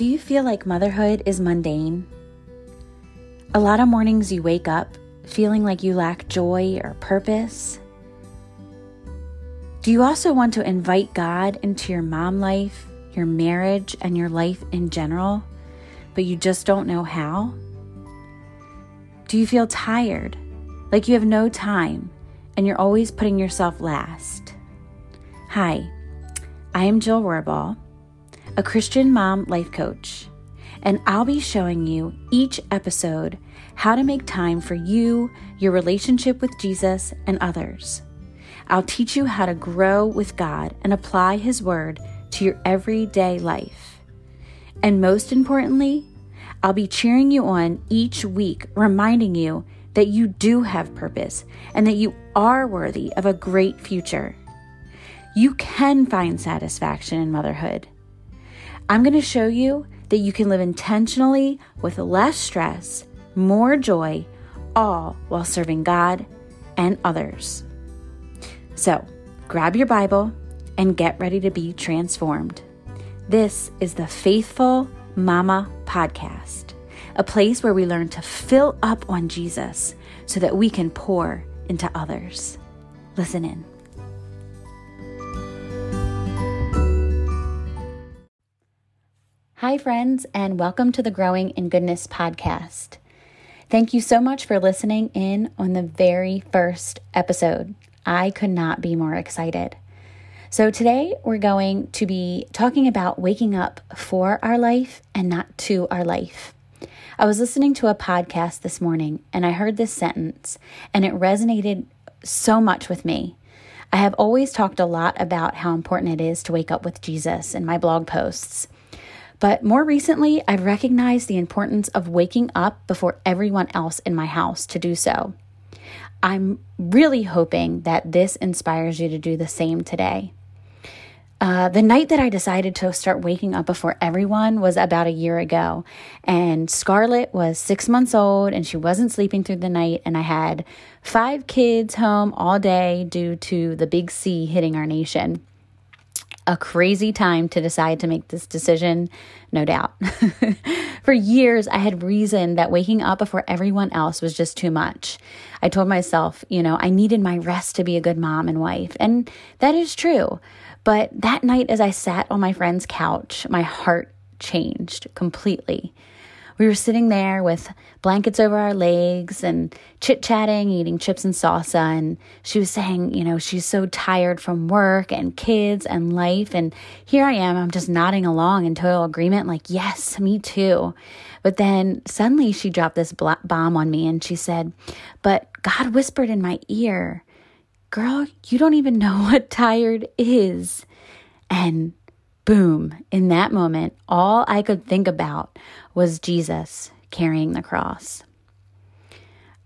Do you feel like motherhood is mundane? A lot of mornings you wake up feeling like you lack joy or purpose? Do you also want to invite God into your mom life, your marriage, and your life in general, but you just don't know how? Do you feel tired, like you have no time, and you're always putting yourself last? Hi, I am Jill Rohrbaugh a Christian mom life coach, and I'll be showing you each episode how to make time for you, your relationship with Jesus, and others. I'll teach you how to grow with God and apply His Word to your everyday life. And most importantly, I'll be cheering you on each week, reminding you that you do have purpose and that you are worthy of a great future. You can find satisfaction in motherhood. I'm going to show you that you can live intentionally with less stress, more joy, all while serving God and others. So, grab your Bible and get ready to be transformed. This is the Faithful Mama Podcast, a place where we learn to fill up on Jesus so that we can pour into others. Listen in. Hi, friends, and welcome to the Growing in Goodness podcast. Thank you so much for listening in on the very first episode. I could not be more excited. So, today we're going to be talking about waking up for our life and not to our life. I was listening to a podcast this morning and I heard this sentence, and it resonated so much with me. I have always talked a lot about how important it is to wake up with Jesus in my blog posts. But more recently, I've recognized the importance of waking up before everyone else in my house to do so. I'm really hoping that this inspires you to do the same today. Uh, the night that I decided to start waking up before everyone was about a year ago. And Scarlett was six months old and she wasn't sleeping through the night. And I had five kids home all day due to the big C hitting our nation a crazy time to decide to make this decision, no doubt. For years, I had reasoned that waking up before everyone else was just too much. I told myself, you know, I needed my rest to be a good mom and wife. And that is true. But that night, as I sat on my friend's couch, my heart changed completely we were sitting there with blankets over our legs and chit chatting, eating chips and salsa. And she was saying, you know, she's so tired from work and kids and life. And here I am, I'm just nodding along in total agreement, like, yes, me too. But then suddenly she dropped this bomb on me and she said, But God whispered in my ear, Girl, you don't even know what tired is. And boom, in that moment, all I could think about was Jesus carrying the cross.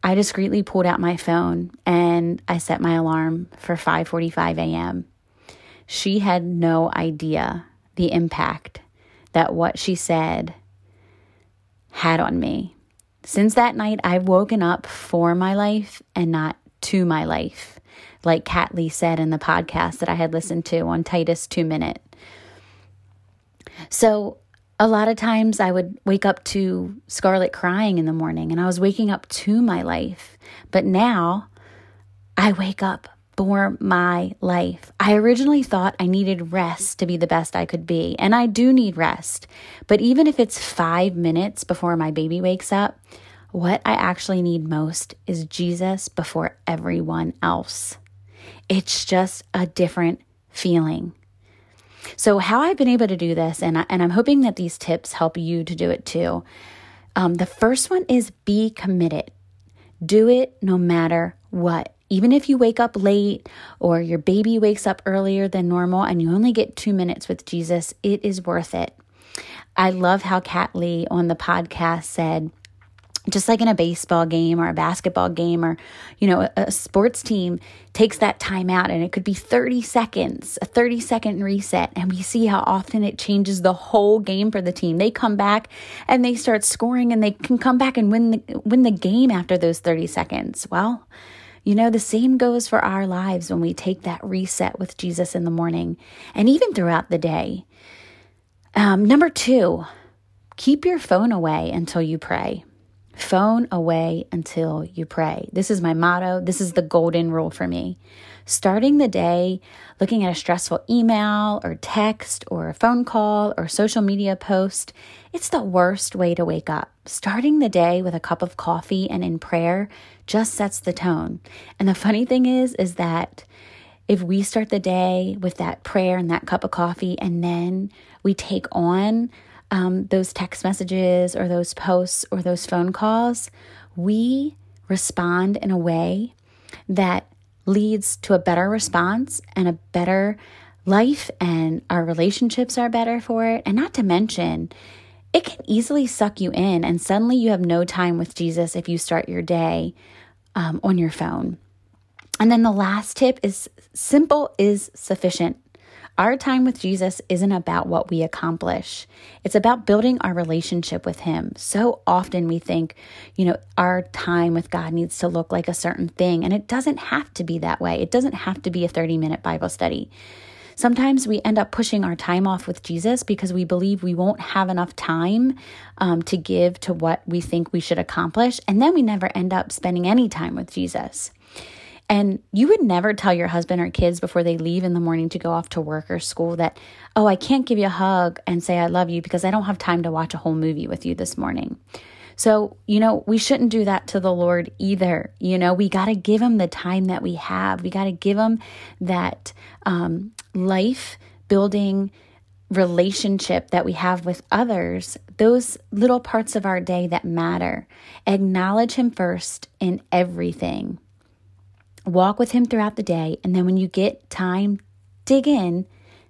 I discreetly pulled out my phone and I set my alarm for 5:45 a.m. She had no idea the impact that what she said had on me. Since that night, I've woken up for my life and not to my life, like Kat Lee said in the podcast that I had listened to on Titus 2 Minute. So a lot of times I would wake up to Scarlett crying in the morning and I was waking up to my life. But now I wake up for my life. I originally thought I needed rest to be the best I could be, and I do need rest. But even if it's five minutes before my baby wakes up, what I actually need most is Jesus before everyone else. It's just a different feeling. So, how I've been able to do this, and, I, and I'm hoping that these tips help you to do it too. Um, the first one is be committed. Do it no matter what. Even if you wake up late or your baby wakes up earlier than normal and you only get two minutes with Jesus, it is worth it. I love how Kat Lee on the podcast said, just like in a baseball game or a basketball game or you know a, a, sports team takes that time out and it could be 30 seconds a 30 second reset. And we see how often it changes the whole game for the team. They come back and they start scoring and they can come back and win the win the game after those 30 seconds. Well you know the same goes for our lives when we take that reset with jesus in the morning and even throughout the day. Um, number two keep your phone away until you pray. Phone away until you pray. This is my motto. This is the golden rule for me. Starting the day looking at a stressful email or text or a phone call or social media post, it's the worst way to wake up. Starting the day with a cup of coffee and in prayer just sets the tone. And the funny thing is, is that if we start the day with that prayer and that cup of coffee, and then we take on um, those text messages or those posts or those phone calls, we respond in a way that leads to a better response and a better life, and our relationships are better for it. And not to mention, it can easily suck you in, and suddenly you have no time with Jesus if you start your day um, on your phone. And then the last tip is simple is sufficient. Our time with Jesus isn't about what we accomplish. It's about building our relationship with Him. So often we think, you know, our time with God needs to look like a certain thing, and it doesn't have to be that way. It doesn't have to be a 30 minute Bible study. Sometimes we end up pushing our time off with Jesus because we believe we won't have enough time um, to give to what we think we should accomplish. And then we never end up spending any time with Jesus. And you would never tell your husband or kids before they leave in the morning to go off to work or school that, oh, I can't give you a hug and say I love you because I don't have time to watch a whole movie with you this morning. So, you know, we shouldn't do that to the Lord either. You know, we got to give him the time that we have. We got to give him that um, life building relationship that we have with others, those little parts of our day that matter. Acknowledge him first in everything. Walk with Him throughout the day. And then when you get time, dig in.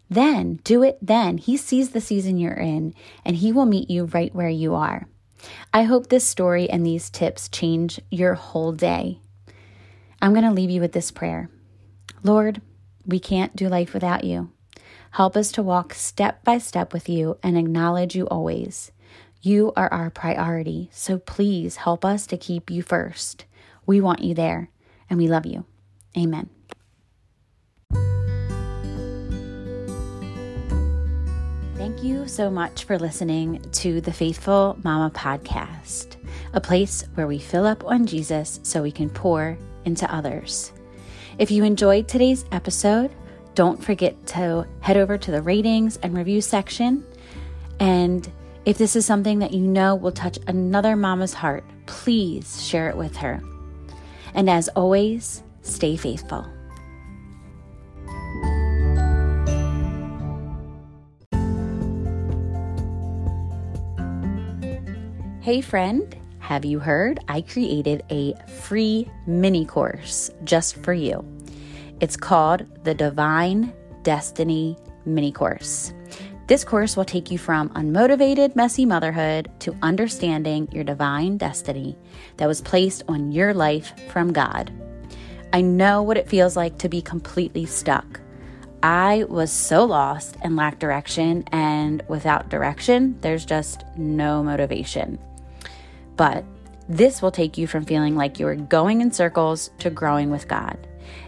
Then do it then. He sees the season you're in and He will meet you right where you are. I hope this story and these tips change your whole day. I'm going to leave you with this prayer Lord, we can't do life without you. Help us to walk step by step with you and acknowledge you always. You are our priority, so please help us to keep you first. We want you there and we love you. Amen. Thank you so much for listening to the Faithful Mama podcast, a place where we fill up on Jesus so we can pour into others. If you enjoyed today's episode, don't forget to head over to the ratings and review section. And if this is something that you know will touch another mama's heart, please share it with her. And as always, stay faithful. Hey, friend, have you heard? I created a free mini course just for you. It's called the Divine Destiny Mini Course. This course will take you from unmotivated, messy motherhood to understanding your divine destiny that was placed on your life from God. I know what it feels like to be completely stuck. I was so lost and lacked direction, and without direction, there's just no motivation. But this will take you from feeling like you're going in circles to growing with God.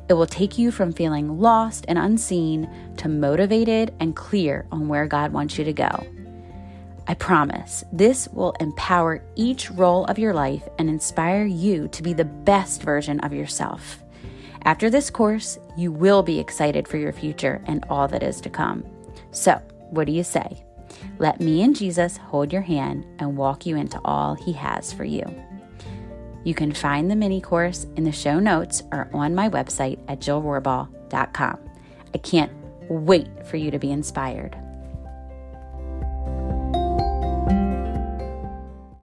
It will take you from feeling lost and unseen to motivated and clear on where God wants you to go. I promise this will empower each role of your life and inspire you to be the best version of yourself. After this course, you will be excited for your future and all that is to come. So, what do you say? Let me and Jesus hold your hand and walk you into all He has for you. You can find the mini course in the show notes or on my website at jillrohrbaugh.com. I can't wait for you to be inspired.